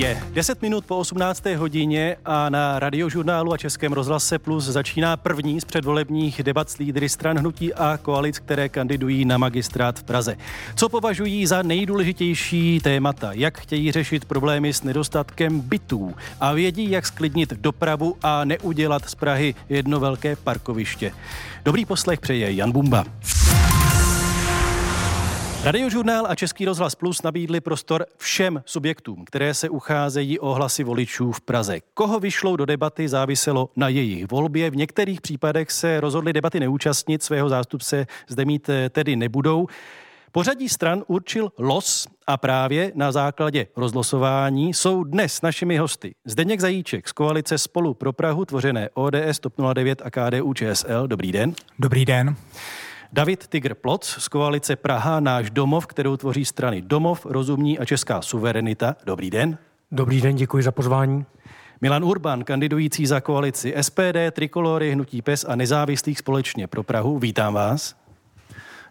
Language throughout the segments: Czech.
Je 10 minut po 18. hodině a na radiožurnálu a Českém rozhlase Plus začíná první z předvolebních debat s lídry stran hnutí a koalic, které kandidují na magistrát v Praze. Co považují za nejdůležitější témata? Jak chtějí řešit problémy s nedostatkem bytů? A vědí, jak sklidnit dopravu a neudělat z Prahy jedno velké parkoviště. Dobrý poslech přeje Jan Bumba. Radiožurnál a Český rozhlas Plus nabídli prostor všem subjektům, které se ucházejí o hlasy voličů v Praze. Koho vyšlou do debaty, záviselo na jejich volbě. V některých případech se rozhodli debaty neúčastnit, svého zástupce zde mít eh, tedy nebudou. Pořadí stran určil los a právě na základě rozlosování jsou dnes našimi hosty Zdeněk Zajíček z koalice Spolu pro Prahu, tvořené ODS, TOP 09 a KDU ČSL. Dobrý den. Dobrý den. David Tigr Ploc z koalice Praha, náš domov, kterou tvoří strany Domov, Rozumní a Česká suverenita. Dobrý den. Dobrý den, děkuji za pozvání. Milan Urban, kandidující za koalici SPD, Trikolory, Hnutí PES a nezávislých společně pro Prahu. Vítám vás.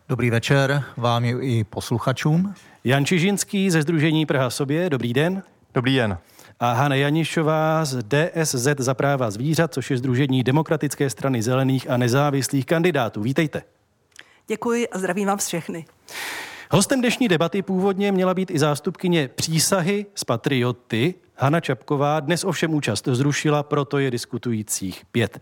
Dobrý večer vám i posluchačům. Jan Čižinský ze Združení Praha sobě. Dobrý den. Dobrý den. A Hana Janišová z DSZ za práva zvířat, což je Združení Demokratické strany zelených a nezávislých kandidátů. Vítejte. Děkuji a zdravím vás všechny. Hostem dnešní debaty původně měla být i zástupkyně přísahy z Patrioty, Hana Čapková, dnes ovšem účast zrušila, proto je diskutujících pět.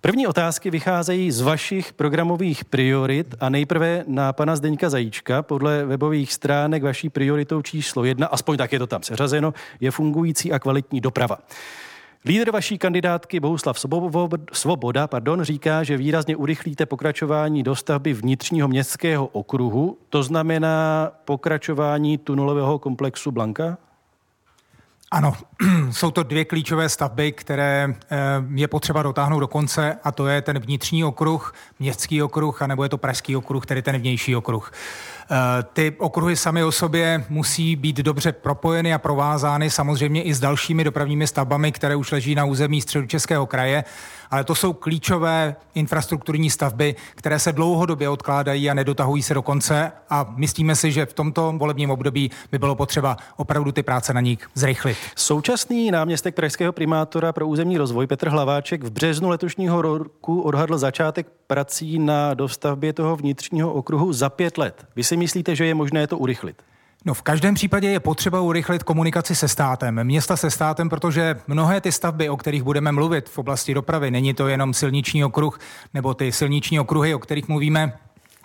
První otázky vycházejí z vašich programových priorit a nejprve na pana Zdeňka Zajíčka. Podle webových stránek vaší prioritou číslo jedna, aspoň tak je to tam seřazeno, je fungující a kvalitní doprava. Lídr vaší kandidátky Bohuslav Svoboda pardon, říká, že výrazně urychlíte pokračování dostavby vnitřního městského okruhu. To znamená pokračování tunelového komplexu Blanka? Ano, jsou to dvě klíčové stavby, které eh, je potřeba dotáhnout do konce a to je ten vnitřní okruh, městský okruh, anebo je to pražský okruh, tedy ten vnější okruh. Eh, ty okruhy samy o sobě musí být dobře propojeny a provázány samozřejmě i s dalšími dopravními stavbami, které už leží na území středu Českého kraje, ale to jsou klíčové infrastrukturní stavby, které se dlouhodobě odkládají a nedotahují se do konce a myslíme si, že v tomto volebním období by bylo potřeba opravdu ty práce na nich zrychlit. Současný náměstek pražského primátora pro územní rozvoj Petr Hlaváček v březnu letošního roku odhadl začátek prací na dostavbě toho vnitřního okruhu za pět let. Vy si myslíte, že je možné to urychlit? No v každém případě je potřeba urychlit komunikaci se státem, města se státem, protože mnohé ty stavby, o kterých budeme mluvit v oblasti dopravy, není to jenom silniční okruh nebo ty silniční okruhy, o kterých mluvíme,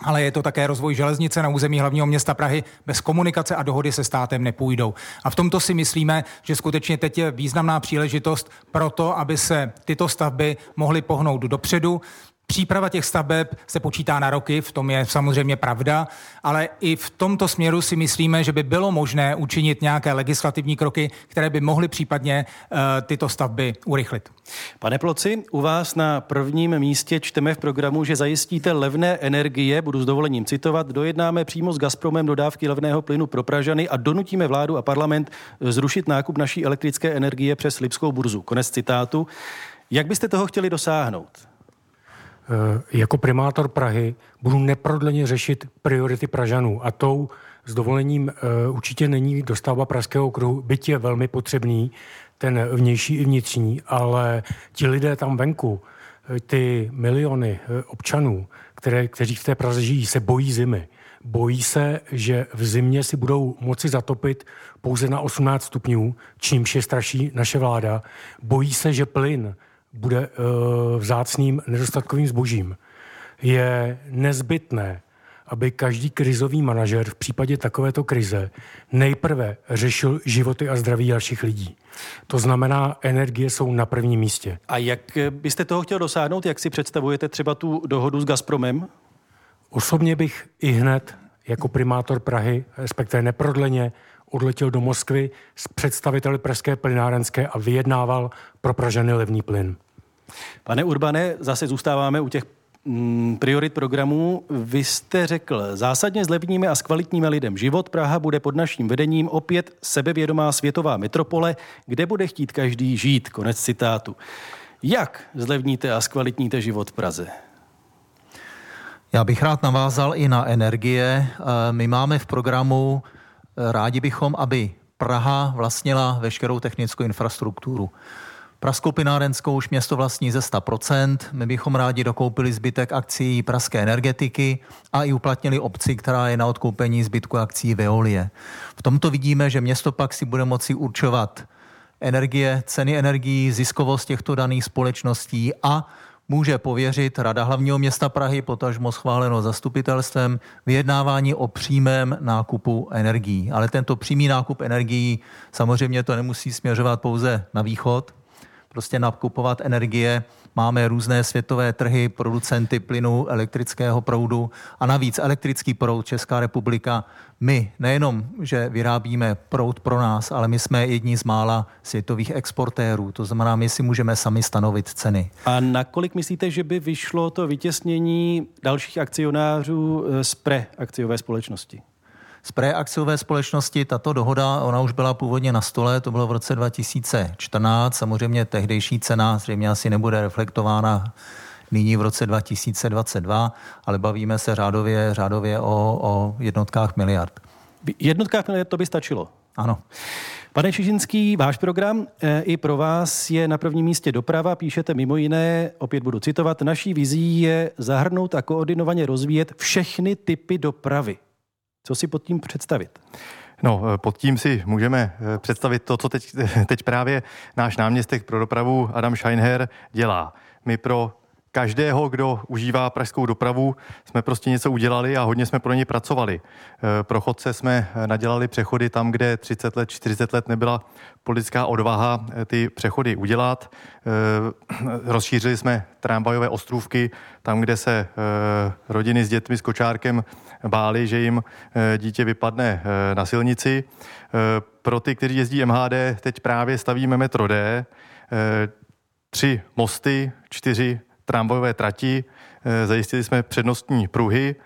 ale je to také rozvoj železnice na území hlavního města Prahy. Bez komunikace a dohody se státem nepůjdou. A v tomto si myslíme, že skutečně teď je významná příležitost pro to, aby se tyto stavby mohly pohnout dopředu. Příprava těch staveb se počítá na roky, v tom je samozřejmě pravda, ale i v tomto směru si myslíme, že by bylo možné učinit nějaké legislativní kroky, které by mohly případně uh, tyto stavby urychlit. Pane Ploci, u vás na prvním místě čteme v programu, že zajistíte levné energie, budu s dovolením citovat, dojednáme přímo s Gazpromem dodávky levného plynu pro Pražany a donutíme vládu a parlament zrušit nákup naší elektrické energie přes Lipskou burzu. Konec citátu. Jak byste toho chtěli dosáhnout? Eh, jako primátor Prahy budu neprodleně řešit priority Pražanů a tou s dovolením eh, určitě není dostavba Pražského okruhu, byť je velmi potřebný, ten vnější i vnitřní, ale ti lidé tam venku, eh, ty miliony občanů, které, kteří v té Praze žijí, se bojí zimy. Bojí se, že v zimě si budou moci zatopit pouze na 18 stupňů, čímž je straší naše vláda. Bojí se, že plyn bude uh, vzácným nedostatkovým zbožím. Je nezbytné, aby každý krizový manažer v případě takovéto krize nejprve řešil životy a zdraví dalších lidí. To znamená, energie jsou na prvním místě. A jak byste toho chtěl dosáhnout? Jak si představujete třeba tu dohodu s Gazpromem? Osobně bych i hned jako primátor Prahy, respektive neprodleně, odletěl do Moskvy s představiteli Pražské plynárenské a vyjednával pro Pražany levný plyn. Pane Urbane, zase zůstáváme u těch mm, priorit programů. Vy jste řekl, zásadně zlevníme a zkvalitníme lidem život. Praha bude pod naším vedením opět sebevědomá světová metropole, kde bude chtít každý žít. Konec citátu. Jak zlevníte a zkvalitníte život v Praze? Já bych rád navázal i na energie. Eh, my máme v programu, rádi bychom, aby Praha vlastnila veškerou technickou infrastrukturu. Pražskou pinárenskou už město vlastní ze 100%. My bychom rádi dokoupili zbytek akcí pražské energetiky a i uplatnili obci, která je na odkoupení zbytku akcí Veolie. V tomto vidíme, že město pak si bude moci určovat energie, ceny energií, ziskovost těchto daných společností a může pověřit Rada hlavního města Prahy, potažmo schváleno zastupitelstvem, vyjednávání o přímém nákupu energií. Ale tento přímý nákup energií samozřejmě to nemusí směřovat pouze na východ, prostě nakupovat energie. Máme různé světové trhy, producenty plynu, elektrického proudu a navíc elektrický proud Česká republika. My nejenom, že vyrábíme proud pro nás, ale my jsme jedni z mála světových exportérů. To znamená, my si můžeme sami stanovit ceny. A nakolik myslíte, že by vyšlo to vytěsnění dalších akcionářů z pre akciové společnosti? Z preakciové společnosti tato dohoda, ona už byla původně na stole, to bylo v roce 2014, samozřejmě tehdejší cena zřejmě asi nebude reflektována nyní v roce 2022, ale bavíme se řádově, řádově o, o jednotkách miliard. Jednotkách miliard to by stačilo? Ano. Pane Čižinský, váš program e, i pro vás je na prvním místě doprava. Píšete mimo jiné, opět budu citovat, naší vizí je zahrnout a koordinovaně rozvíjet všechny typy dopravy. Co si pod tím představit? No, eh, pod tím si můžeme eh, představit to, co teď, teď právě náš náměstek pro dopravu Adam Scheinher dělá. My pro každého, kdo užívá pražskou dopravu, jsme prostě něco udělali a hodně jsme pro ně pracovali. Eh, pro chodce jsme nadělali přechody tam, kde 30 let, 40 let nebyla politická odvaha ty přechody udělat. Rozšířili jsme tramvajové ostrůvky tam, kde se rodiny s dětmi s kočárkem báli, že jim dítě vypadne na silnici. Pro ty, kteří jezdí MHD, teď právě stavíme metro D, tři mosty, čtyři tramvajové trati, zajistili jsme přednostní pruhy.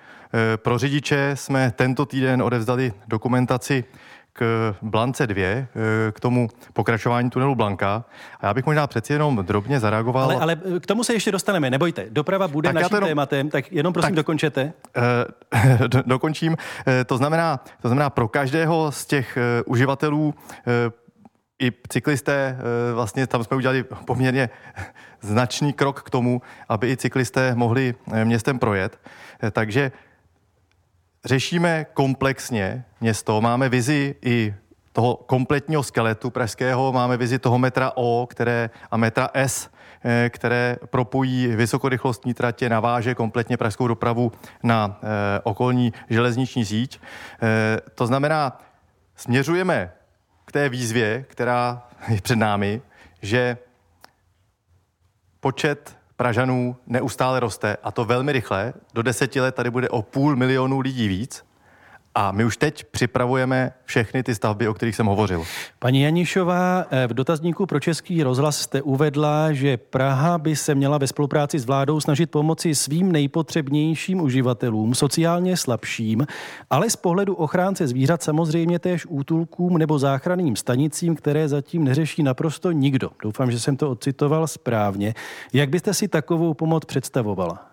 Pro řidiče jsme tento týden odevzdali dokumentaci k Blance 2, eh, k tomu pokračování tunelu Blanka. A já bych možná přeci jenom drobně zareagoval. Ale, ale k tomu se ještě dostaneme, nebojte. Doprava bude tak naším jenom, tématem, tak jenom prosím tak, dokončete. Do, dokončím. To, znamená, to znamená pro každého z těch uživatelů i cyklisté, vlastně tam jsme udělali poměrně značný krok k tomu, aby i cyklisté mohli městem projet. Takže řešíme komplexně město, máme vizi i toho kompletního skeletu pražského, máme vizi toho metra O které, a metra S, eh, které propojí vysokorychlostní tratě, naváže kompletně pražskou dopravu na eh, okolní železniční síť. Eh, to znamená, směřujeme k té výzvě, která je před námi, že počet Pražanů neustále roste a to velmi rychle. Do deseti let tady bude o půl milionu lidí víc. A my už teď připravujeme všechny ty stavby, o kterých jsem hovořil. Paní Janišová, eh, v dotazníku pro Český rozhlas jste uvedla, že Praha by se měla ve spolupráci s vládou snažit pomoci svým nejpotřebnějším uživatelům, sociálně slabším, ale z pohledu ochránce zvířat samozřejmě též útulkům nebo záchranným stanicím, které zatím neřeší naprosto nikdo. Doufám, že jsem to odcitoval správně. Jak byste si takovou pomoc představovala?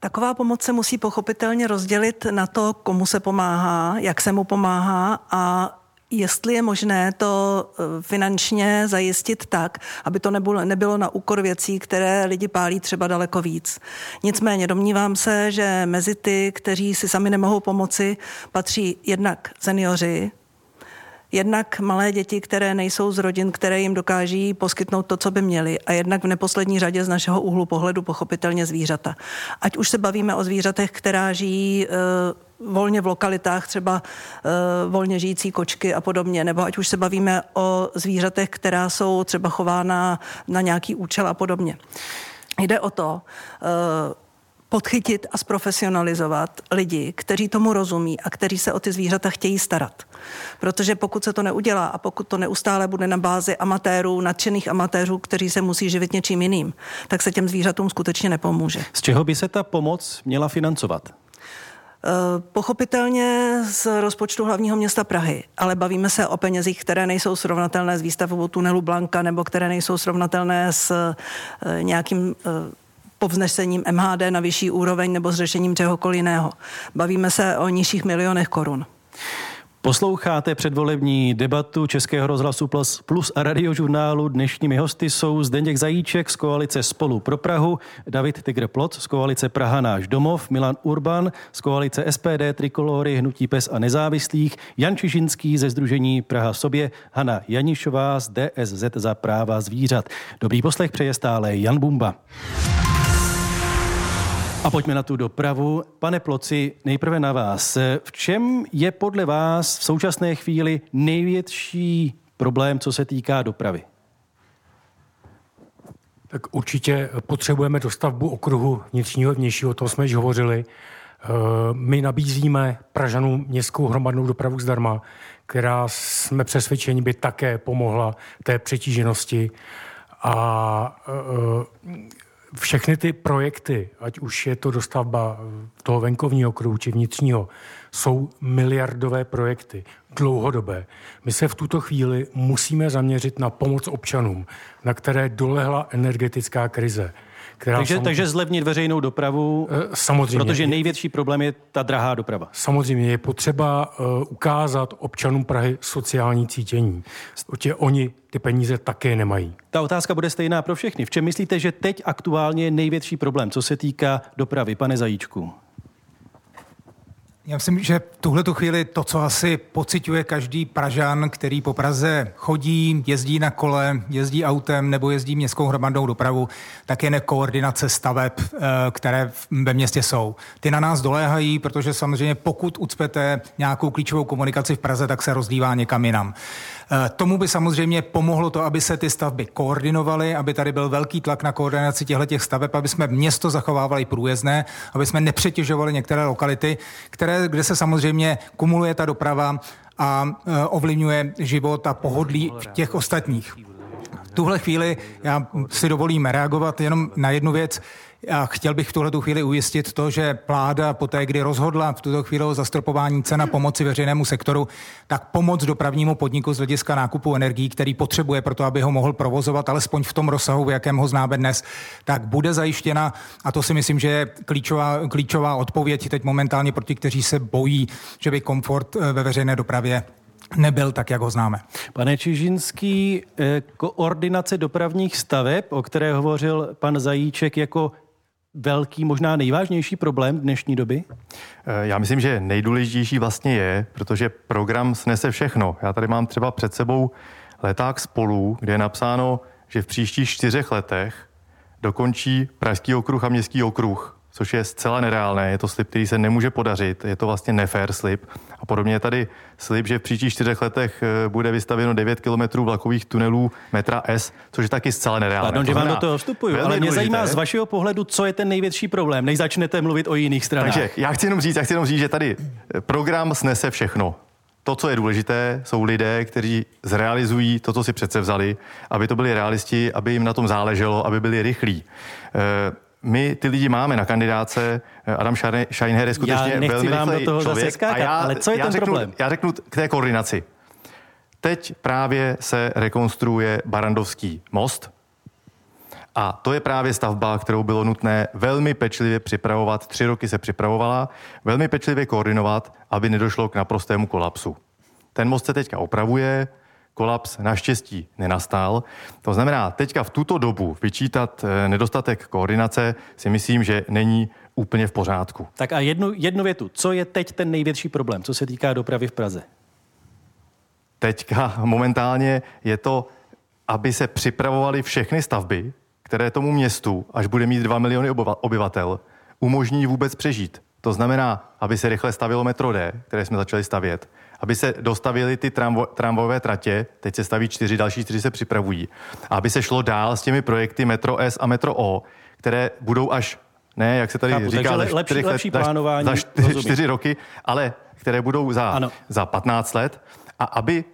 Taková pomoc se musí pochopitelně rozdělit na to, komu se pomáhá, jak se mu pomáhá a jestli je možné to eh, finančně zajistit tak, aby to nebylo, nebylo na úkor věcí, které lidi pálí třeba daleko víc. Nicméně domnívám se, že mezi ty, kteří si sami nemohou pomoci, patří jednak seniori, Jednak malé děti, které nejsou z rodin, které jim dokáží poskytnout to, co by měli, a jednak v neposlední řadě z našeho úhlu pohledu pochopitelně zvířata. Ať už se bavíme o zvířatech, která žijí e, volně v lokalitách, třeba e, volně žijící kočky a podobně, nebo ať už se bavíme o zvířatech, která jsou třeba chována na nějaký účel a podobně. Jde o to, e, podchytit a zprofesionalizovat lidi, kteří tomu rozumí a kteří se o ty zvířata chtějí starat. Protože pokud se to neudělá a pokud to neustále bude na bázi amatérů, nadšených amatérů, kteří se musí živit něčím jiným, tak se těm zvířatům skutečně nepomůže. Z čeho by se ta pomoc měla financovat? Eh, pochopitelně z rozpočtu hlavního města Prahy, ale bavíme se o penězích, které nejsou srovnatelné s výstavou tunelu Blanka nebo které nejsou srovnatelné s eh, nějakým eh, povznesením MHD na vyšší úroveň nebo s řešením čehokoliv jiného. Bavíme se o nižších milionech korun. Posloucháte předvolební debatu Českého rozhlasu Plus, plus a radiožurnálu. Dnešními hosty jsou Zdeněk Zajíček z koalice Spolu pro Prahu, David Tigr Plot z koalice Praha náš domov, Milan Urban z koalice SPD, Trikolory, Hnutí Pes a nezávislých, Jan Čižinský ze Združení Praha sobě, Hana Janišová z DSZ za práva zvířat. Dobrý poslech přeje stále Jan Bumba. A pojďme na tu dopravu. Pane Ploci, nejprve na vás. V čem je podle vás v současné chvíli největší problém, co se týká dopravy? Tak určitě potřebujeme dostavbu okruhu vnitřního a vnějšího, o tom jsme již hovořili. Eh, my nabízíme Pražanům městskou hromadnou dopravu zdarma, která jsme přesvědčeni by také pomohla té přetíženosti. A eh, všechny ty projekty, ať už je to dostavba toho venkovního okruhu či vnitřního, jsou miliardové projekty, dlouhodobé. My se v tuto chvíli musíme zaměřit na pomoc občanům, na které dolehla energetická krize. Která takže, samozřejmě... takže zlevnit veřejnou dopravu, eh, samozřejmě. protože největší problém je ta drahá doprava. Samozřejmě je potřeba uh, ukázat občanům Prahy sociální cítění. Tě oni ty peníze také nemají. Ta otázka bude stejná pro všechny. V čem myslíte, že teď aktuálně je největší problém, co se týká dopravy, pane Zajíčku? Já myslím, že v tuhle chvíli to, co asi pociťuje každý Pražan, který po Praze chodí, jezdí na kole, jezdí autem nebo jezdí městskou hromadnou dopravu, tak je nekoordinace staveb, eh, které ve městě jsou. Ty na nás doléhají, protože samozřejmě pokud ucpete nějakou klíčovou komunikaci v Praze, tak se rozdívá někam jinam. Eh, tomu by samozřejmě pomohlo to, aby se ty stavby koordinovaly, aby tady byl velký tlak na koordinaci těchto staveb, aby jsme město zachovávali průjezdné, aby jsme nepřetěžovali některé lokality, které, kde se samozřejmě kumuluje ta doprava a eh, ovlivňuje život a pohodlí v těch ostatních. V tuhle chvíli já si dovolím reagovat jenom na jednu věc. A chtěl bych v tuhle chvíli ujistit to, že vláda poté, kdy rozhodla v tuto chvíli o zastropování cena pomoci veřejnému sektoru, tak pomoc dopravnímu podniku z hlediska nákupu energií, který potřebuje pro to, aby ho mohl provozovat alespoň v tom rozsahu, v jakém ho známe dnes, tak bude zajištěna. A to si myslím, že je klíčová, klíčová odpověď teď momentálně pro ty, kteří se bojí, že by komfort eh, ve veřejné dopravě nebyl tak, jak ho známe. Pane Čižinský, eh, koordinace dopravních staveb, o které hovořil pan Zajíček jako velký, možná nejvážnější problém dnešní doby? Eh, já myslím, že nejdůležitější vlastně je, protože program snese všechno. Já tady mám třeba před sebou leták spolu, kde je napsáno, že v příštích čtyřech letech dokončí Pražský okruh a Městský okruh což je zcela nereálné. Je to slib, který se nemůže podařit, je to vlastně nefér slib. A podobně je tady slib, že v příštích čtyřech letech eh, bude vystavěno 9 kilometrů vlakových tunelů metra S, což je taky zcela nereálné. Pardon, že vám do toho vstupuju, ale mě zajímá z vašeho pohledu, co je ten největší problém, než začnete mluvit o jiných stranách. Takže já chci jenom říct, já chci jenom říct, že tady eh, program snese všechno. To, co je důležité, jsou lidé, kteří zrealizují to, co si přece vzali, aby to byli realisti, aby jim na tom záleželo, aby byli rychlí. E- my ty lidi máme na kandidáce. Adam Scheinher je skutečně já velmi vám do toho člověk. Zase skákat, a já, ale co je já ten řeknu, problém? Já řeknu k té koordinaci. Teď právě se rekonstruuje Barandovský most, a to je právě stavba, kterou bylo nutné velmi pečlivě připravovat. Tři roky se připravovala, velmi pečlivě koordinovat, aby nedošlo k naprostému kolapsu. Ten most se teďka opravuje, kolaps naštěstí nenastal. To znamená, teďka v tuto dobu vyčítat eh, nedostatek koordinace si myslím, že není úplně v pořádku. Tak a jednu, jednu větu. Co je teď ten největší problém, co se týká dopravy v Praze? Teďka momentálně je to, aby se připravovaly všechny stavby, které tomu městu, až bude mít 2 miliony obyvatel, umožní vůbec přežít. To znamená, aby se rychle stavilo metro D, které jsme začali stavět, aby se dostavily ty tramvo, tramvajové tratě, teď se staví čtyři, další čtyři se připravují, a aby se šlo dál s těmi projekty Metro S a Metro O, které budou až, ne, jak se tady Chápu, říká, za lepší, let, lepší plánování, za čtyři, čtyři roky, ale které budou za, za 15 let, a aby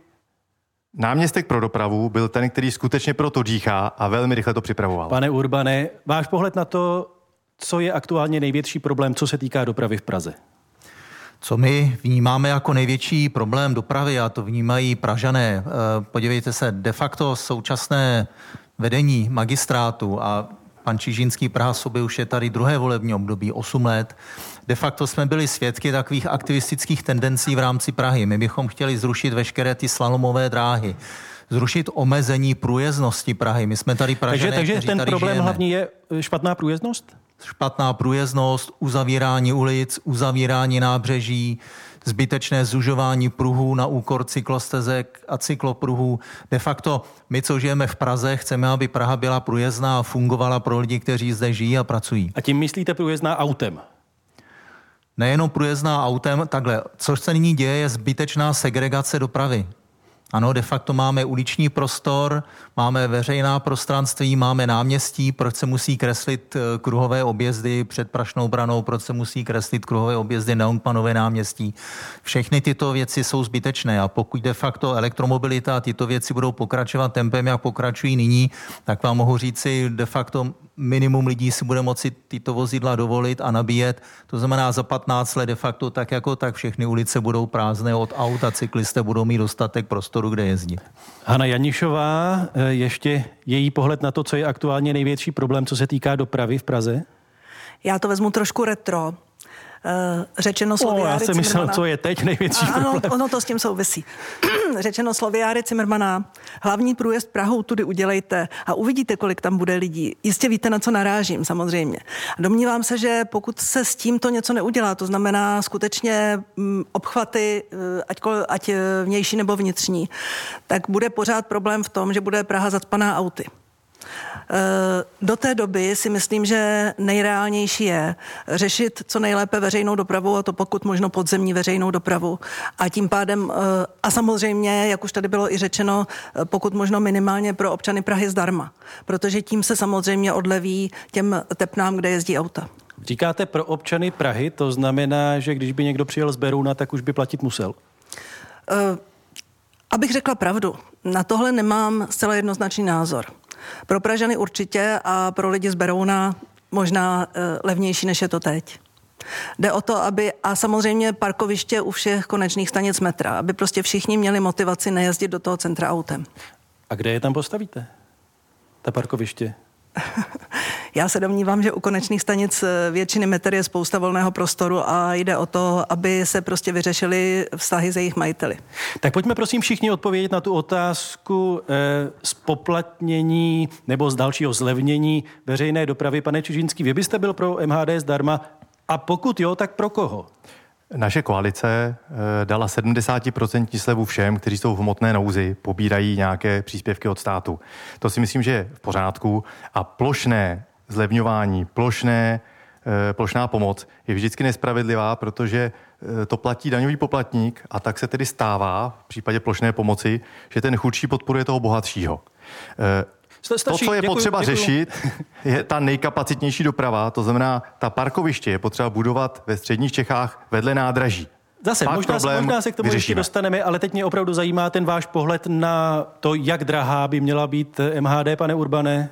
Náměstek pro dopravu byl ten, který skutečně pro to dýchá a velmi rychle to připravoval. Pane Urbane, váš pohled na to, co je aktuálně největší problém, co se týká dopravy v Praze? Co my vnímáme jako největší problém dopravy, a to vnímají Pražané, eh, podívejte se, de facto současné vedení magistrátu a pan Čižínský Praha sobě už je tady druhé volební období, 8 let. De facto jsme byli svědky takových aktivistických tendencí v rámci Prahy. My bychom chtěli zrušit veškeré ty slalomové dráhy zrušit omezení průjezdnosti Prahy. My jsme tady Pražané, Takže, takže ten tady problém žijeme. hlavní je eh, špatná průjezdnost? Špatná průjezdnost, uzavírání ulic, uzavírání nábřeží, zbytečné zužování pruhů na úkor cyklostezek a cyklopruhů. De facto my, co žijeme v Praze, chceme, aby Praha byla průjezdná a fungovala pro lidi, kteří zde žijí a pracují. A tím myslíte průjezdná autem? Nejenom průjezdná autem, takhle, co se nyní děje, je zbytečná segregace dopravy. Ano, de facto máme uliční prostor, máme veřejná prostranství, máme náměstí, proč se musí kreslit eh, kruhové objezdy před Prašnou branou, proč se musí kreslit kruhové objezdy na Ungpanové náměstí. Všechny tyto věci jsou zbytečné a pokud de facto elektromobilita a tyto věci budou pokračovat tempem, jak pokračují nyní, tak vám mohu říci de facto minimum lidí si bude moci tyto vozidla dovolit a nabíjet. To znamená za 15 let de facto tak jako tak všechny ulice budou prázdné od aut a cyklisté budou mít dostatek prostoru, kde jezdit. Hanna Janišová, eh, ještě její pohled na to, co je aktuálně největší problém, co se týká dopravy v Praze? Já to vezmu trošku retro. Uh, řečeno slovy o, já jsem myslel, co je teď největší A, ano, ono to s tím souvisí. řečeno slovy Járy Cimrmana. Hlavní průjezd Prahou tudy udělejte a uvidíte, kolik tam bude lidí. Jistě víte, na co narážím, samozřejmě. Domnívám se, že pokud se s tímto něco neudělá, to znamená skutečně mm, obchvaty, eh, ať, kol- ať eh, vnější nebo vnitřní, tak bude pořád problém v tom, že bude Praha zacpaná auty. Eh, Do té doby si myslím, že nejreálnější je řešit co nejlépe veřejnou dopravu a to pokud možno podzemní veřejnou dopravu. A tím pádem, eh, a samozřejmě, jak už tady bylo i řečeno, eh, pokud možno minimálně pro občany Prahy zdarma. Protože tím se samozřejmě odleví těm tepnám, kde jezdí auta. Říkáte pro občany Prahy, to znamená, že když by někdo přijel z Berouna, tak už by platit musel. Abych řekla pravdu, na tohle nemám zcela jednoznačný názor. Pro Pražany určitě a pro lidi z Berouna možná eh, levnější, než je to teď. Jde o to, aby, a samozřejmě parkoviště u všech konečných stanic metra, aby prostě všichni měli motivaci nejezdit do toho centra autem. A kde je tam postavíte? Ta parkoviště. Já se domnívám, že u konečných stanic eh, většiny meter je spousta volného prostoru a jde o to, aby se prostě vyřešily vztahy s jejich majiteli. Tak pojďme prosím všichni odpovědět na tu otázku eh, spoplatnění nebo z dalšího zlevnění veřejné dopravy. Pane Čižínský, vy byste byl pro MHD zdarma a pokud jo, tak pro koho? Naše koalice eh, dala 70% slevu všem, kteří jsou v hmotné nouzi, pobírají nějaké příspěvky od státu. To si myslím, že je v pořádku. A plošné zlevňování, plošné, eh, plošná pomoc je vždycky nespravedlivá, protože eh, to platí daňový poplatník a tak se tedy stává v případě plošné pomoci, že ten chudší podporuje toho bohatšího. To, Stačí, co je děkuju, potřeba děkuju. řešit, je ta nejkapacitnější doprava, to znamená, ta parkoviště je potřeba budovat ve středních Čechách vedle nádraží. Zase, Pak možná, problém možná se k tomu ještě vyřešíme. dostaneme, ale teď mě opravdu zajímá ten váš pohled na to, jak drahá by měla být MHD, pane Urbane.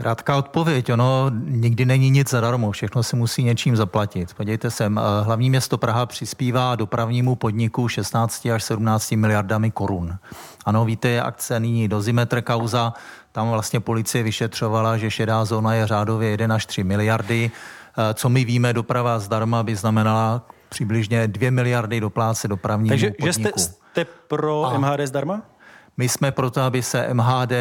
Krátká odpověď. Ono nikdy není nic zadarmo, všechno se musí něčím zaplatit. Podívejte se, eh, hlavní město Praha přispívá dopravnímu podniku 16 až 17 miliardami korun. Ano, víte, je akce nyní dozimetr kauza, tam vlastně policie vyšetřovala, že šedá zóna je řádově 1 až 3 miliardy. Eh, Co my víme, doprava zdarma by znamenala přibližně 2 miliardy do pláce dopravnímu Takže podniku. že jste, jste pro A- MHD zdarma? My jsme proto, aby se MHD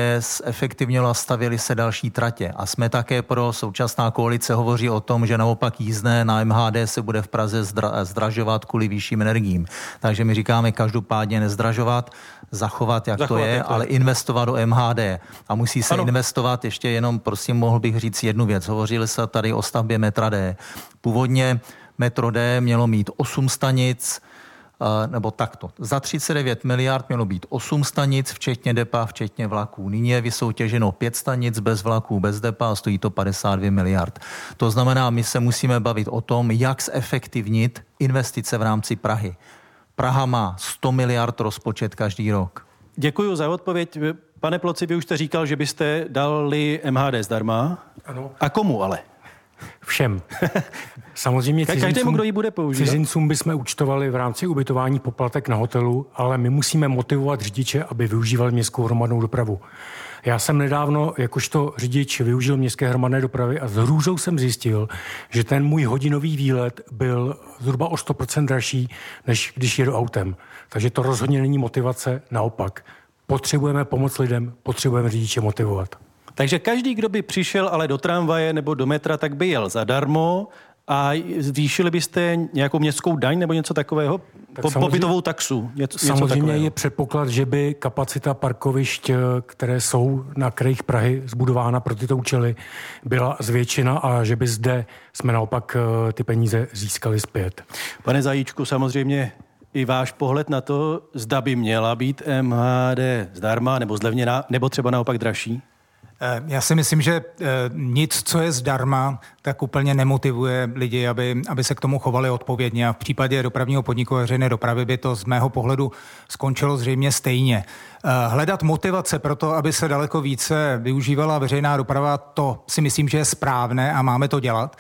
efektivnělo a stavili se další tratě. A jsme také pro, současná koalice hovoří o tom, že naopak jízdné na MHD se bude v Praze zdra, zdražovat kvůli vyšším energiím. Takže my říkáme každopádně nezdražovat, zachovat, jak Zachovat, to je, jak to je. ale investovat do MHD. A musí se Ano. investovat, ještě jenom, prosím, mohl bych říct jednu věc. Hovořili se tady o stavbě metra D. Původně metro D mělo mít 8 stanic, nebo takto. Za 39 miliard mělo být 8 stanic, včetně depa, včetně vlaků. Nyní je vysoutěženo 5 stanic bez vlaků, bez depa a stojí to 52 miliard. To znamená, my se musíme bavit o tom, jak zefektivnit investice v rámci Prahy. Praha má 100 miliard rozpočet každý rok. Děkuji za odpověď. Pane Ploci, vy už jste říkal, že byste dali MHD zdarma. Ano. A komu ale? Všem. Samozřejmě Ka- každému, cizincům, kdo ji bude používat. cizincům bychom účtovali v rámci ubytování poplatek na hotelu, ale my musíme motivovat řidiče, aby využívali městskou hromadnou dopravu. Já jsem nedávno, jakožto řidič, využil městské hromadné dopravy a s hrůzou jsem zjistil, že ten můj hodinový výlet byl zhruba o 100% dražší, než když jedu autem. Takže to rozhodně není motivace, naopak. Potřebujeme pomoct lidem, potřebujeme řidiče motivovat. Takže každý, kdo by přišel ale do tramvaje nebo do metra, tak by jel zadarmo a zvýšili byste nějakou městskou daň nebo něco takového? Tak po, pobytovou taxu? Něco, samozřejmě něco je předpoklad, že by kapacita parkovišť, které jsou na krajích Prahy zbudována pro tyto účely, byla zvětšena a že by zde jsme naopak eh, ty peníze získali zpět. Pane Zajíčku, samozřejmě i váš pohled na to, zda by měla být MHD zdarma nebo zlevněná, nebo třeba naopak dražší? Eh, já si myslím, že eh, nic, co je zdarma, tak úplně nemotivuje lidi, aby, aby se k tomu chovali odpovědně. A v případě dopravního podniku veřejné dopravy by to z mého pohledu skončilo zřejmě stejně. Eh, hledat motivace pro to, aby se daleko více využívala veřejná doprava, to si myslím, že je správné a máme to dělat.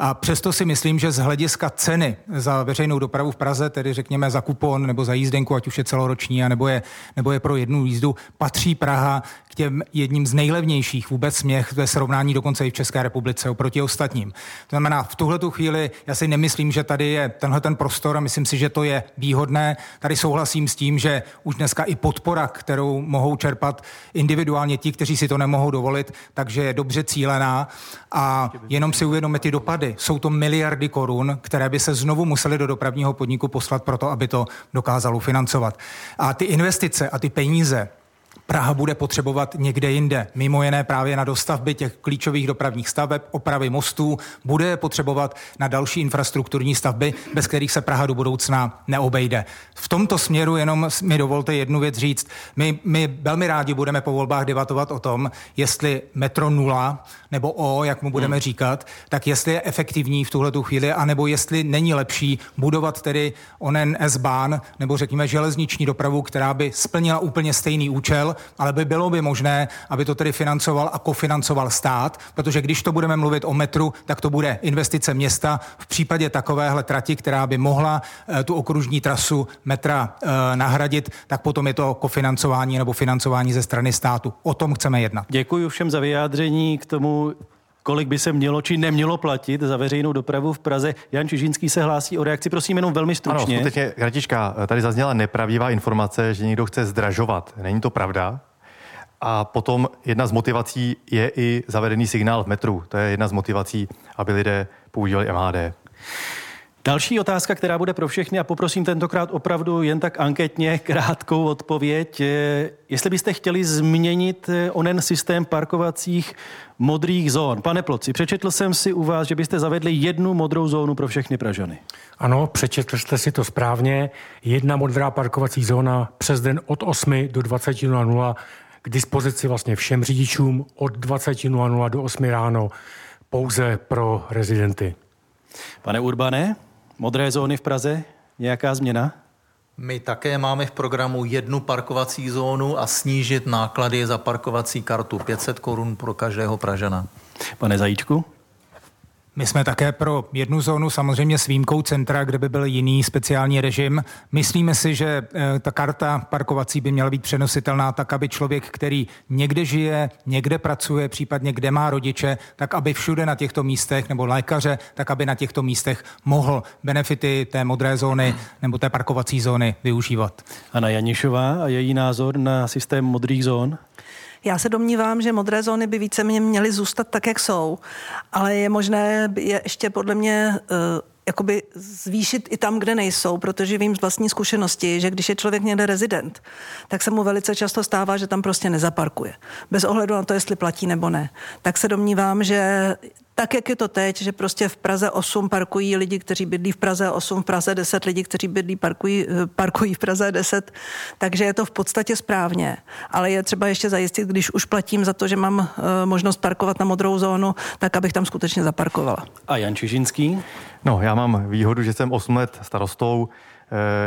A přesto si myslím, že z hlediska ceny za veřejnou dopravu v Praze, tedy řekněme za kupon nebo za jízdenku, ať už je celoroční, nebo je, nebo je pro jednu jízdu, patří Praha k těm jedním z nejlevnějších vůbec směch ve srovnání dokonce i v České republice oproti ostatním. To znamená, v tuhle chvíli já si nemyslím, že tady je tenhle ten prostor a myslím si, že to je výhodné. Tady souhlasím s tím, že už dneska i podpora, kterou mohou čerpat individuálně ti, kteří si to nemohou dovolit, takže je dobře cílená a jenom si uvědomit ty dopady miliardy. Jsou to miliardy korun, které by se znovu museli do dopravního podniku poslat proto, aby to dokázalo financovat. A ty investice a ty peníze, Praha bude potřebovat někde jinde, mimo jiné právě na dostavby těch klíčových dopravních staveb, opravy mostů, bude potřebovat na další infrastrukturní stavby, bez kterých se Praha do budoucna neobejde. V tomto směru jenom mi dovolte jednu věc říct. My, my velmi rádi budeme po volbách debatovat o tom, jestli metro nula nebo O, jak mu budeme hmm. říkat, tak jestli je efektivní v tuhle chvíli, anebo jestli není lepší budovat tedy onen S-Bahn, nebo řekněme železniční dopravu, která by splnila úplně stejný účel, ale by bylo by možné, aby to tedy financoval a kofinancoval stát, protože když to budeme mluvit o metru, tak to bude investice města v případě takovéhle trati, která by mohla eh, tu okružní trasu metra eh, nahradit, tak potom je to kofinancování nebo financování ze strany státu. O tom chceme jednat. Děkuji všem za vyjádření k tomu, kolik by se mělo či nemělo platit za veřejnou dopravu v Praze. Jan Čižínský se hlásí o reakci, prosím jenom velmi stručně. Ano, skutečně, Kratička, tady zazněla nepravdivá informace, že někdo chce zdražovat. Není to pravda. A potom jedna z motivací je i zavedený signál v metru. To je jedna z motivací, aby lidé používali MHD. Další otázka, která bude pro všechny a poprosím tentokrát opravdu jen tak anketně krátkou odpověď. Jestli byste chtěli změnit onen systém parkovacích modrých zón. Pane Ploci, přečetl jsem si u vás, že byste zavedli jednu modrou zónu pro všechny Pražany. Ano, přečetl jste si to správně. Jedna modrá parkovací zóna přes den od 8 do 20.00 k dispozici vlastně všem řidičům od 20.00 do 8 ráno pouze pro rezidenty. Pane Urbane, modré zóny v Praze, nějaká změna? My také máme v programu jednu parkovací zónu a snížit náklady za parkovací kartu 500 korun pro každého Pražana. Pane Zajíčku? My jsme také pro jednu zónu, samozřejmě s výjimkou centra, kde by byl jiný speciální režim. Myslíme si, že eh, ta karta parkovací by měla být přenositelná tak, aby člověk, který někde žije, někde pracuje, případně kde má rodiče, tak aby všude na těchto místech, nebo lékaře, tak aby na těchto místech mohl benefity té modré zóny nebo té parkovací zóny využívat. Ana Janišová a její názor na systém modrých zón? Já se domnívám, že modré zóny by více mě měly zůstat tak, jak jsou, ale je možné je ještě podle mě uh, jakoby zvýšit i tam, kde nejsou, protože vím z vlastní zkušenosti, že když je člověk někde rezident, tak se mu velice často stává, že tam prostě nezaparkuje. Bez ohledu na to, jestli platí nebo ne. Tak se domnívám, že tak, jak je to teď, že prostě v Praze 8 parkují lidi, kteří bydlí v Praze 8, v Praze 10 lidi, kteří bydlí parkují, eh, parkují v Praze 10, takže je to v podstatě správně. Ale je třeba ještě zajistit, když už platím za to, že mám uh, možnost parkovat na modrou zónu, tak abych tam skutečně zaparkovala. A Jan Čižinský? No, já mám výhodu, že jsem 8 let starostou, Eh,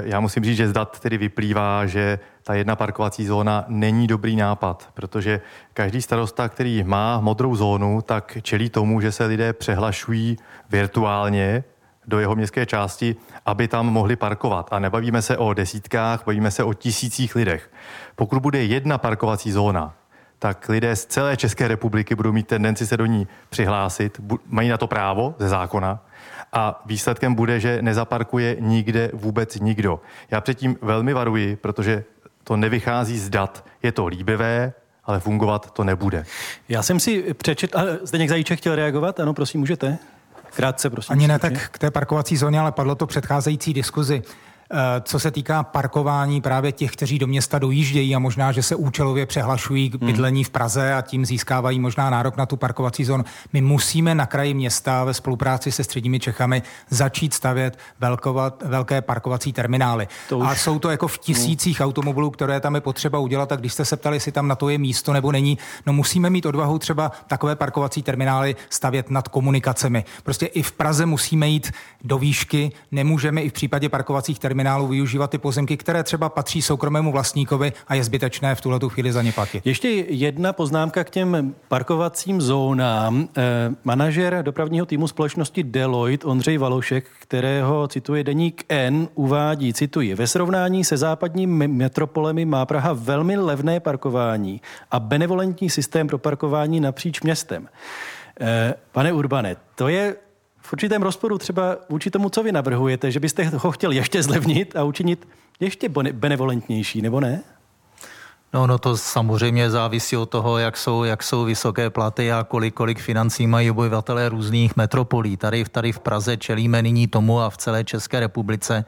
já musím říct, že z dat tedy vyplývá, že ta jedna parkovací zóna není dobrý nápad, protože každý starosta, který má modrou zónu, tak čelí tomu, že se lidé přehlašují virtuálně do jeho městské části, aby tam mohli parkovat. A nebavíme se o desítkách, bavíme se o tisících lidech. Pokud bude jedna parkovací zóna, tak lidé z celé České republiky budou mít tendenci se do ní přihlásit, mají na to právo ze zákona, a výsledkem bude, že nezaparkuje nikde vůbec nikdo. Já předtím velmi varuji, protože to nevychází z dat. Je to líbivé, ale fungovat to nebude. Já jsem si přečetl, ale Zdeněk Zajíček chtěl reagovat, ano, prosím, můžete? Krátce, prosím. Ani ne tak k té parkovací zóně, ale padlo to předcházející diskuzi. Eh, co se týká parkování právě těch, kteří do města dojíždějí a možná, že se účelově přehlašují k hmm. bydlení v Praze a tím získávají možná nárok na tu parkovací zónu. My musíme na kraji města ve spolupráci se středními Čechami začít stavět velkovat, velké parkovací terminály. To už... A jsou to jako v tisících hmm. automobilů, které tam je potřeba udělat. Tak když jste se ptali, jestli tam na to je místo nebo není, no musíme mít odvahu třeba takové parkovací terminály stavět nad komunikacemi. Prostě i v Praze musíme jít do výšky, nemůžeme i v případě parkovacích terminálů terminálu využívat ty pozemky, které třeba patří soukromému vlastníkovi a je zbytečné v tuhle chvíli za ně platit. Ještě jedna poznámka k těm parkovacím zónám. Eh, manažer dopravního týmu společnosti Deloitte Ondřej Valošek, kterého cituje deník N, uvádí, cituji, ve srovnání se západními metropolemi má Praha velmi levné parkování a benevolentní systém pro parkování napříč městem. Eh, pane Urbane, to je určitém rozporu třeba vůči tomu, co vy navrhujete, že byste ho chtěl ještě zlevnit a učinit ještě benevolentnější, nebo ne? No, no to samozřejmě závisí od toho, jak jsou, jak jsou vysoké platy a kolik, kolik financí mají obyvatelé různých metropolí. Tady, tady v Praze čelíme nyní tomu a v celé České republice,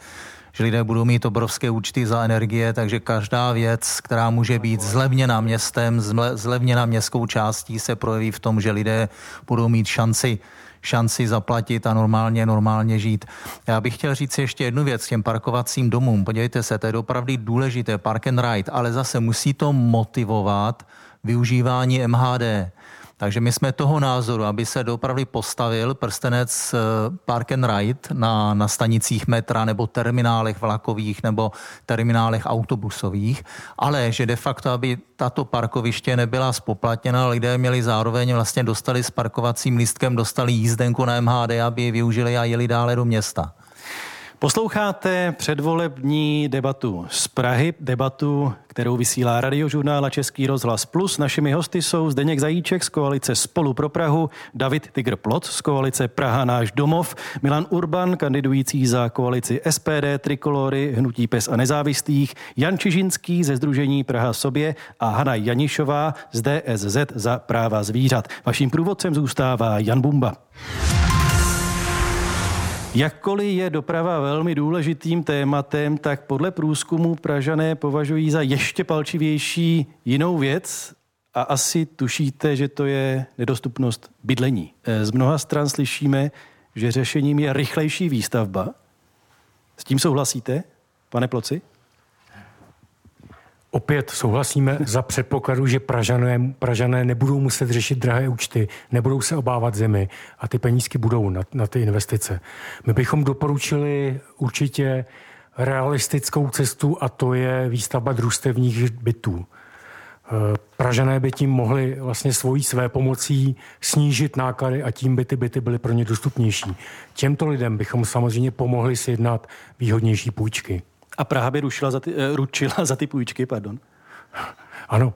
že lidé budou mít obrovské účty za energie, takže každá věc, která může být zlevněna městem, zlevněna městskou částí, se projeví v tom, že lidé budou mít šanci šanci zaplatit a normálně, normálně žít. Já bych chtěl říct ještě jednu věc těm parkovacím domům. Podívejte se, to je opravdu důležité, park and ride, ale zase musí to motivovat využívání MHD. Takže my jsme toho názoru, aby se dopravy postavil prstenec eh, Park and Ride na, na stanicích metra nebo terminálech vlakových nebo terminálech autobusových, ale že de facto, aby tato parkoviště nebyla spoplatněna, lidé měli zároveň vlastně dostali s parkovacím lístkem, dostali jízdenku na MHD, aby ji využili a jeli dále do města. Posloucháte předvolební debatu z Prahy, debatu, kterou vysílá radiožurnál a Český rozhlas Plus. Našimi hosty jsou Zdeněk Zajíček z koalice Spolu pro Prahu, David Tigr Plot z koalice Praha náš domov, Milan Urban, kandidující za koalici SPD, Trikolory, Hnutí pes a nezávislých, Jan Čižinský ze Združení Praha sobě a Hana Janišová z DSZ za práva zvířat. Vaším průvodcem zůstává Jan Bumba. Jakkoliv je doprava velmi důležitým tématem, tak podle průzkumu Pražané považují za ještě palčivější jinou věc a asi tušíte, že to je nedostupnost bydlení. Z mnoha stran slyšíme, že řešením je rychlejší výstavba. S tím souhlasíte, pane Ploci? Opět souhlasíme za předpokladu, že Pražané, Pražané nebudou muset řešit drahé účty, nebudou se obávat zemi a ty penízky budou na, na ty investice. My bychom doporučili určitě realistickou cestu a to je výstavba družstevních bytů. Eh, Pražané by tím mohli vlastně svojí své pomocí snížit náklady a tím by ty byty byly pro ně dostupnější. Těmto lidem bychom samozřejmě pomohli sjednat výhodnější půjčky. A Praha by rušila za ty, uh, ručila za ty půjčky, pardon. Ano.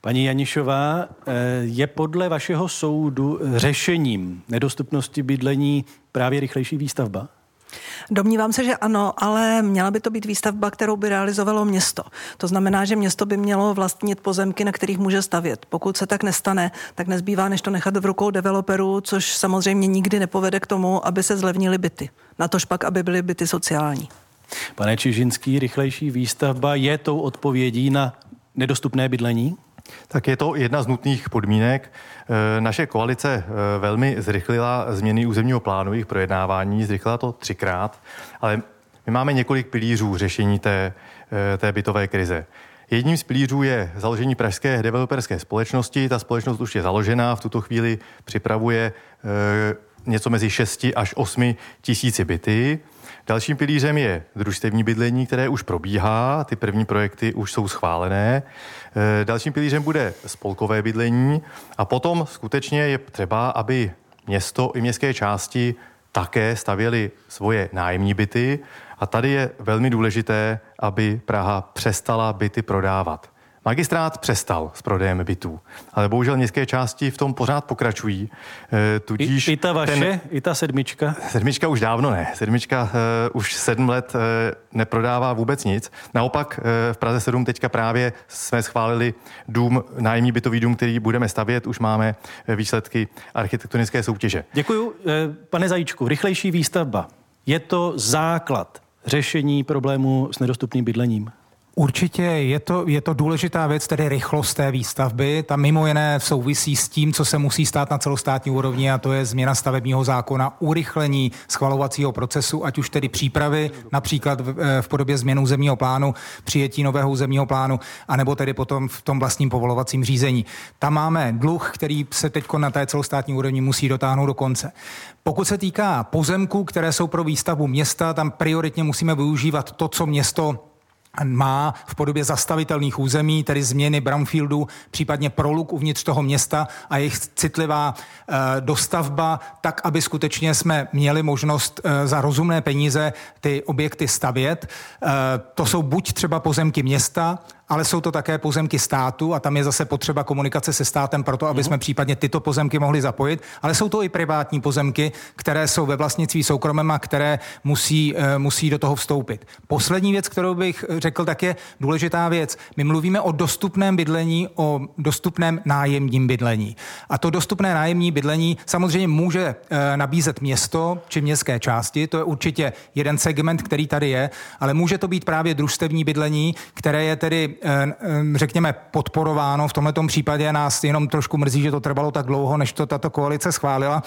Paní Janišová, eh, je podle vašeho soudu řešením nedostupnosti bydlení právě rychlejší výstavba? Domnívám se, že ano, ale měla by to být výstavba, kterou by realizovalo město. To znamená, že město by mělo vlastnit pozemky, na kterých může stavět. Pokud se tak nestane, tak nezbývá, než to nechat v rukou developerů, což samozřejmě nikdy nepovede k tomu, aby se zlevnily byty. Na tož pak, aby byly byty sociální. Pane Čižinský, rychlejší výstavba je tou odpovědí na nedostupné bydlení? Tak je to jedna z nutných podmínek. E, naše koalice e, velmi zrychlila změny územního plánu, jejich projednávání, zrychlila to třikrát, ale my máme několik pilířů řešení té, e, té bytové krize. Jedním z pilířů je založení pražské developerské společnosti. Ta společnost už je založená, v tuto chvíli připravuje něco mezi 6 až 8 tisíci byty. Dalším pilířem je družstevní bydlení, které už probíhá, ty první projekty už jsou schválené. E, dalším pilířem bude spolkové bydlení a potom skutečně je třeba, aby město i městské části také stavěly svoje nájemní byty a tady je velmi důležité, aby Praha přestala byty prodávat. Magistrát přestal s prodejem bytů, ale bohužel městské části v tom pořád pokračují. E, tudíž I, I ta vaše, ten, i ta sedmička? Sedmička už dávno ne. Sedmička uh, už sedm let uh, neprodává vůbec nic. Naopak uh, v Praze 7 teďka právě jsme schválili dům, nájemní bytový dům, který budeme stavět. Už máme výsledky architektonické soutěže. Děkuji. Pane Zajíčku, rychlejší výstavba. Je to základ řešení problému s nedostupným bydlením? Určitě je to, je to důležitá věc, tedy rychlost té výstavby. Ta mimo jiné souvisí s tím, co se musí stát na celostátní úrovni, a to je změna stavebního zákona, urychlení schvalovacího procesu, ať už tedy přípravy, například v, eh, v podobě změny územního plánu, přijetí nového územního plánu, anebo tedy potom v tom vlastním povolovacím řízení. Tam máme dluh, který se teď na té celostátní úrovni musí dotáhnout do konce. Pokud se týká pozemků, které jsou pro výstavbu města, tam prioritně musíme využívat to, co město má v podobě zastavitelných území, tedy změny brownfieldu, případně proluk uvnitř toho města a jejich citlivá e, dostavba, tak, aby skutečně jsme měli možnost e, za rozumné peníze ty objekty stavět. E, to jsou buď třeba pozemky města, ale jsou to také pozemky státu a tam je zase potřeba komunikace se státem proto, aby jsme případně tyto pozemky mohli zapojit, ale jsou to i privátní pozemky, které jsou ve vlastnictví soukromém a které musí, eh, musí do toho vstoupit. Poslední věc, kterou bych řekl, tak je důležitá věc. My mluvíme o dostupném bydlení, o dostupném nájemním bydlení. A to dostupné nájemní bydlení samozřejmě může eh, nabízet město či městské části, to je určitě jeden segment, který tady je, ale může to být právě družstevní bydlení, které je tedy Eh, eh, řekněme, podporováno. V tomto případě nás jenom trošku mrzí, že to trvalo tak dlouho, než to tato koalice schválila.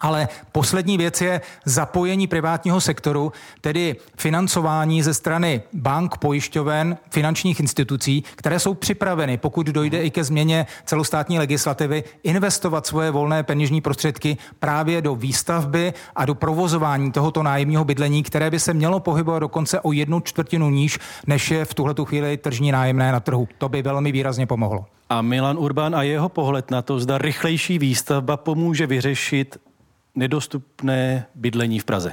Ale poslední věc je zapojení privátního sektoru, tedy financování ze strany bank, pojišťoven, finančních institucí, které jsou připraveny, pokud dojde i ke změně celostátní legislativy, investovat svoje volné peněžní prostředky právě do výstavby a do provozování tohoto nájemního bydlení, které by se mělo pohybovat dokonce o jednu čtvrtinu níž, než je v tuhle chvíli tržní nájemné na trhu. To by velmi výrazně pomohlo. A Milan Urban a jeho pohled na to, zda rychlejší výstavba pomůže vyřešit nedostupné bydlení v Praze?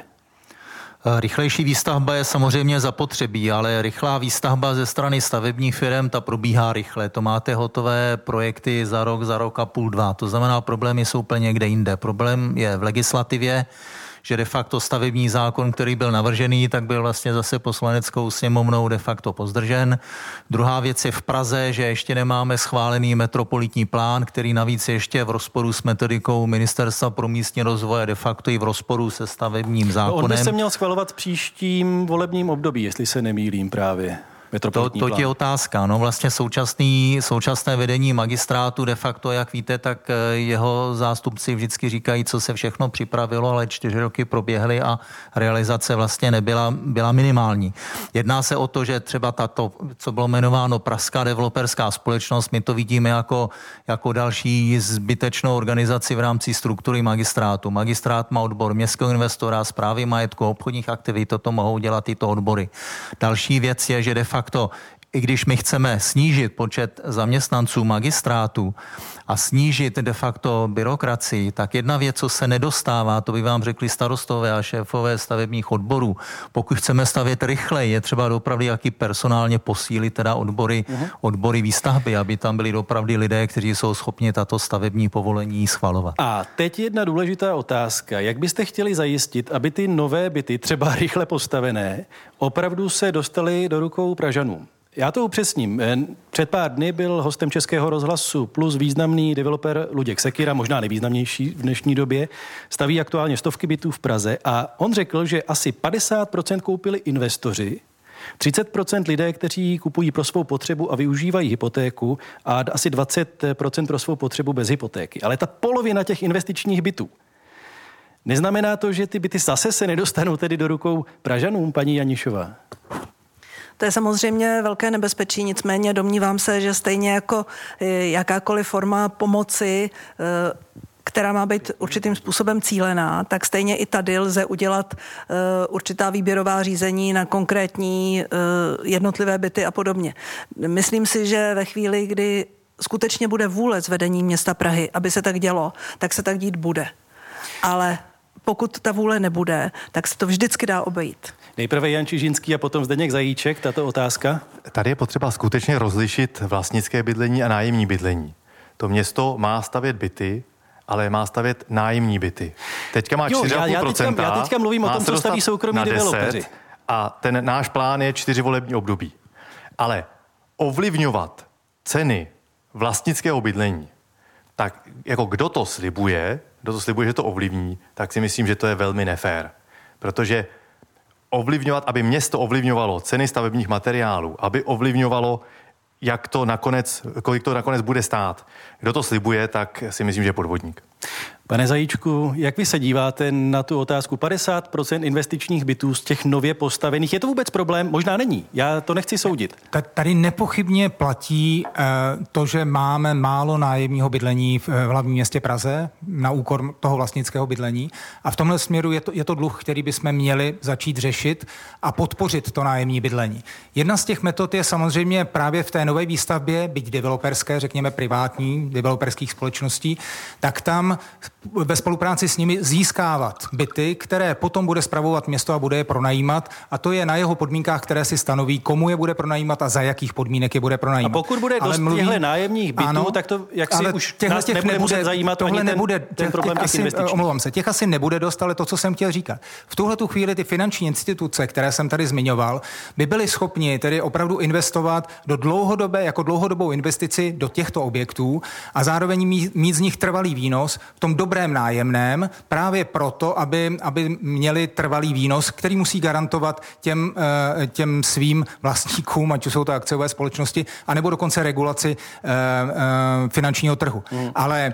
Eh, rychlejší výstavba je samozřejmě zapotřebí, ale rychlá výstavba ze strany stavebních firm, ta probíhá rychle. To máte hotové projekty za rok, za rok a půl, dva. To znamená, problémy jsou úplně někde jinde. Problém je v legislativě, že de facto stavební zákon, který byl navržený, tak byl vlastně zase poslaneckou sněmovnou de facto pozdržen. Druhá věc je v Praze, že ještě nemáme schválený metropolitní plán, který navíc ještě v rozporu s metodikou Ministerstva pro místní rozvoje de facto i v rozporu se stavebním zákonem. No on by se měl schvalovat příštím volebním období, jestli se nemýlím právě. To, to je otázka. No vlastně současný, současné vedení magistrátu de facto, jak víte, tak eh, jeho zástupci vždycky říkají, co se všechno připravilo, ale čtyři roky proběhly a realizace vlastně nebyla byla minimální. Jedná se o to, že třeba tato, co bylo jmenováno Pražská developerská společnost, my to vidíme jako, jako další zbytečnou organizaci v rámci struktury magistrátu. Magistrát má odbor městského investora, zprávy majetku, obchodních aktivit, toto mohou dělat tyto odbory. Další věc je, že de facto facto, i když my chceme snížit počet zaměstnanců magistrátu a snížit de facto byrokracii, tak jedna věc, co se nedostává, to by vám řekli starostové a šéfové stavebních odborů. Pokud chceme stavět rychleji, je třeba dopravdy jaký personálně posílit teda odbory, uh-huh. odbory výstavby, aby tam byli dopravdy lidé, kteří jsou schopni tato stavební povolení schvalovat. A teď jedna důležitá otázka. Jak byste chtěli zajistit, aby ty nové byty, třeba rychle postavené, opravdu se dostaly do rukou Pražanů? Já to upřesním. Eh, před pár dny byl hostem Českého rozhlasu plus významný developer Luděk Sekira, možná nejvýznamnější v dnešní době. Staví aktuálně stovky bytů v Praze a on řekl, že asi 50% koupili investoři, 30% lidé, kteří kupují pro svou potřebu a využívají hypotéku a asi 20% pro svou potřebu bez hypotéky. Ale ta polovina těch investičních bytů, Neznamená to, že ty byty zase se nedostanou tedy do rukou Pražanům, paní Janišová? To je samozřejmě velké nebezpečí, nicméně domnívám se, že stejně jako eh, jakákoliv forma pomoci eh, která má být určitým způsobem cílená, tak stejně i tady lze udělat uh, určitá výběrová řízení na konkrétní uh, jednotlivé byty a podobně. Myslím si, že ve chvíli, kdy skutečně bude vůle z vedení města Prahy, aby se tak dělo, tak se tak dít bude. Ale pokud ta vůle nebude, tak se to vždycky dá obejít. Nejprve Jan Čižinský a potom Zdeněk Zajíček, tato otázka. Tady je potřeba skutečně rozlišit vlastnické bydlení a nájemní bydlení. To město má stavět byty, ale má stavět nájemní byty. Teďka má 4,5%. Já, já, teďka, já teďka mluvím o tom, co staví soukromí developeři. A ten náš plán je čtyři volební období. Ale ovlivňovat ceny vlastnického bydlení, tak jako kdo to slibuje, kdo to slibuje, že to ovlivní, tak si myslím, že to je velmi nefér. Protože ovlivňovat, aby město ovlivňovalo ceny stavebních materiálů, aby ovlivňovalo jak to nakonec, kolik to nakonec bude stát. Kdo to slibuje, tak si myslím, že je podvodník. Pane Zajíčku, jak vy se díváte na tu otázku 50% investičních bytů z těch nově postavených? Je to vůbec problém? Možná není. Já to nechci soudit. Tady nepochybně platí eh, to, že máme málo nájemního bydlení v hlavním městě Praze na úkor toho vlastnického bydlení. A v tomhle směru je to, je to dluh, který bychom měli začít řešit a podpořit to nájemní bydlení. Jedna z těch metod je samozřejmě právě v té nové výstavbě, byť developerské, řekněme privátní, developerských společností, tak tam ve spolupráci s nimi získávat byty, které potom bude spravovat město a bude je pronajímat. A to je na jeho podmínkách, které si stanoví, komu je bude pronajímat a za jakých podmínek je bude pronajímat. A pokud bude dost mluví, těchto nájemních bytů, ano, tak to jak si už nás těch nebude, nebude zajímat tohle ani nebude, ten, ten problém těch, těch asi, Omlouvám se, těch asi nebude dost, ale to, co jsem chtěl říkat. V tuhle tu chvíli ty finanční instituce, které jsem tady zmiňoval, by byly schopni tedy opravdu investovat do dlouhodobé, jako dlouhodobou investici do těchto objektů a zároveň mít z nich trvalý výnos v tom dobrém nájemném právě proto, aby, aby měli trvalý výnos, který musí garantovat těm, eh, těm svým vlastníkům, ať už jsou to akciové společnosti, anebo dokonce regulaci eh, eh, finančního trhu. Hmm. Ale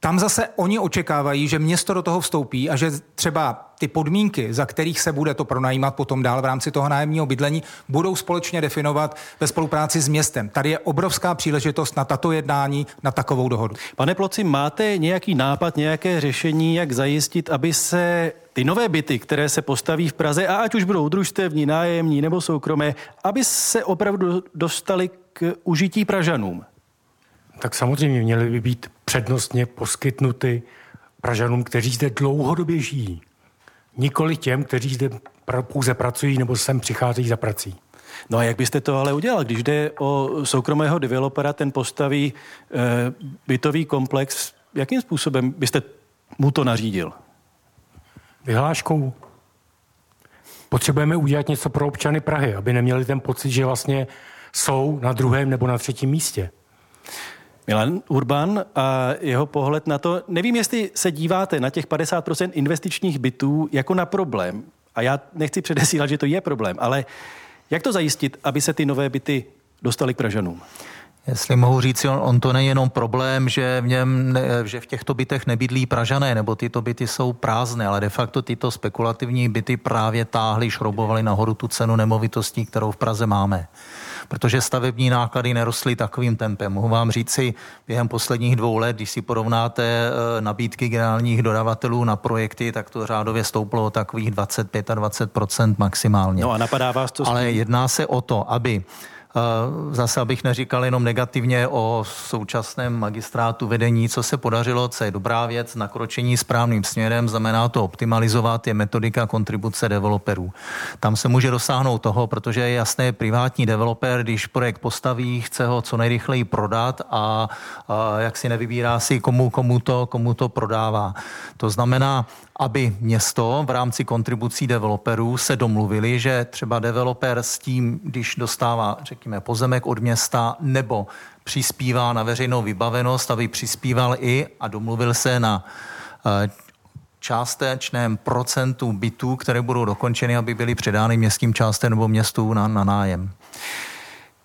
tam zase oni očekávají, že město do toho vstoupí a že třeba ty podmínky, za kterých se bude to pronajímat potom dál v rámci toho nájemního bydlení, budou společně definovat ve spolupráci s městem. Tady je obrovská příležitost na tato jednání, na takovou dohodu. Pane Ploci, máte nějaký nápad, nějaké řešení, jak zajistit, aby se ty nové byty, které se postaví v Praze, a ať už budou družstevní, nájemní nebo soukromé, aby se opravdu dostali k užití Pražanům? Tak samozřejmě měly by být přednostně poskytnuty Pražanům, kteří zde dlouhodobě žijí. Nikoli těm, kteří zde pouze pracují nebo sem přicházejí za prací. No a jak byste to ale udělal, když jde o soukromého developera, ten postaví e, bytový komplex, jakým způsobem byste mu to nařídil? Vyhláškou. Potřebujeme udělat něco pro občany Prahy, aby neměli ten pocit, že vlastně jsou na druhém nebo na třetím místě. Milan Urban a jeho pohled na to. Nevím, jestli se díváte na těch 50% investičních bytů jako na problém. A já nechci předesílat, že to je problém, ale jak to zajistit, aby se ty nové byty dostaly k Pražanům? Jestli mohu říct, on, on to není jenom problém, že v, něm, ne, že v těchto bytech nebydlí Pražané, nebo tyto byty jsou prázdné, ale de facto tyto spekulativní byty právě táhly, šroubovaly nahoru tu cenu nemovitostí, kterou v Praze máme protože stavební náklady nerostly takovým tempem. Mohu vám říci, během posledních dvou let, když si porovnáte eh, nabídky generálních dodavatelů na projekty, tak to řádově stouplo o takových 25 a 20 maximálně. No a napadá vás to? Ale jedná se o to, aby zase abych neříkal jenom negativně o současném magistrátu vedení, co se podařilo, co je dobrá věc, nakročení správným směrem, znamená to optimalizovat, je metodika kontribuce developerů. Tam se může dosáhnout toho, protože je jasné, privátní developer, když projekt postaví, chce ho co nejrychleji prodat a, a jak si nevybírá si, komu, komu, to, komu to prodává. To znamená, aby město v rámci kontribucí developerů se domluvili, že třeba developer s tím, když dostává, řekněme, pozemek od města nebo přispívá na veřejnou vybavenost, aby přispíval i a domluvil se na eh, částečném procentu bytů, které budou dokončeny, aby byly předány městským částem nebo městu na, na nájem.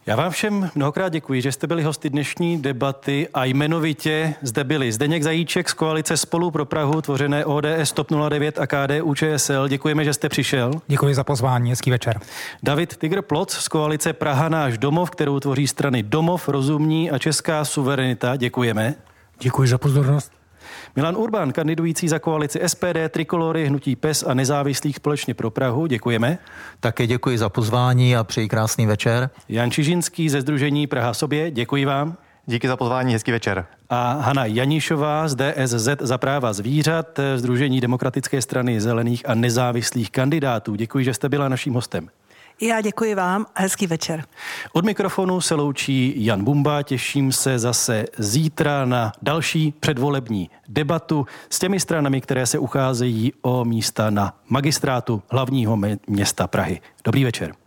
Já vám všem mnohokrát děkuji, že jste byli hosty dnešní debaty a jmenovitě zde byli Zdeněk Zajíček z koalice Spolu pro Prahu, tvořené ODS TOP 09 a KDU ČSL. Děkujeme, že jste přišel. Děkuji za pozvání, hezký večer. David Tigr Ploc z koalice Praha náš domov, kterou tvoří strany Domov, Rozumní a Česká suverenita. Děkujeme. Děkuji za pozornost. Milan Urban, kandidující za koalici SPD, Trikolory, Hnutí PES a nezávislých společně pro Prahu. Děkujeme. Také děkuji za pozvání a přeji krásný večer. Jan Čižinský ze Združení Praha sobě. Děkuji vám. Díky za pozvání, hezký večer. A Hana Janišová z DSZ za práva zvířat, Združení demokratické strany zelených a nezávislých kandidátů. Děkuji, že jste byla naším hostem. Já děkuji vám a hezký večer. Od mikrofonu se loučí Jan Bumba. Těším se zase zítra na další předvolební debatu s těmi stranami, které se ucházejí o místa na magistrátu hlavního města Prahy. Dobrý večer.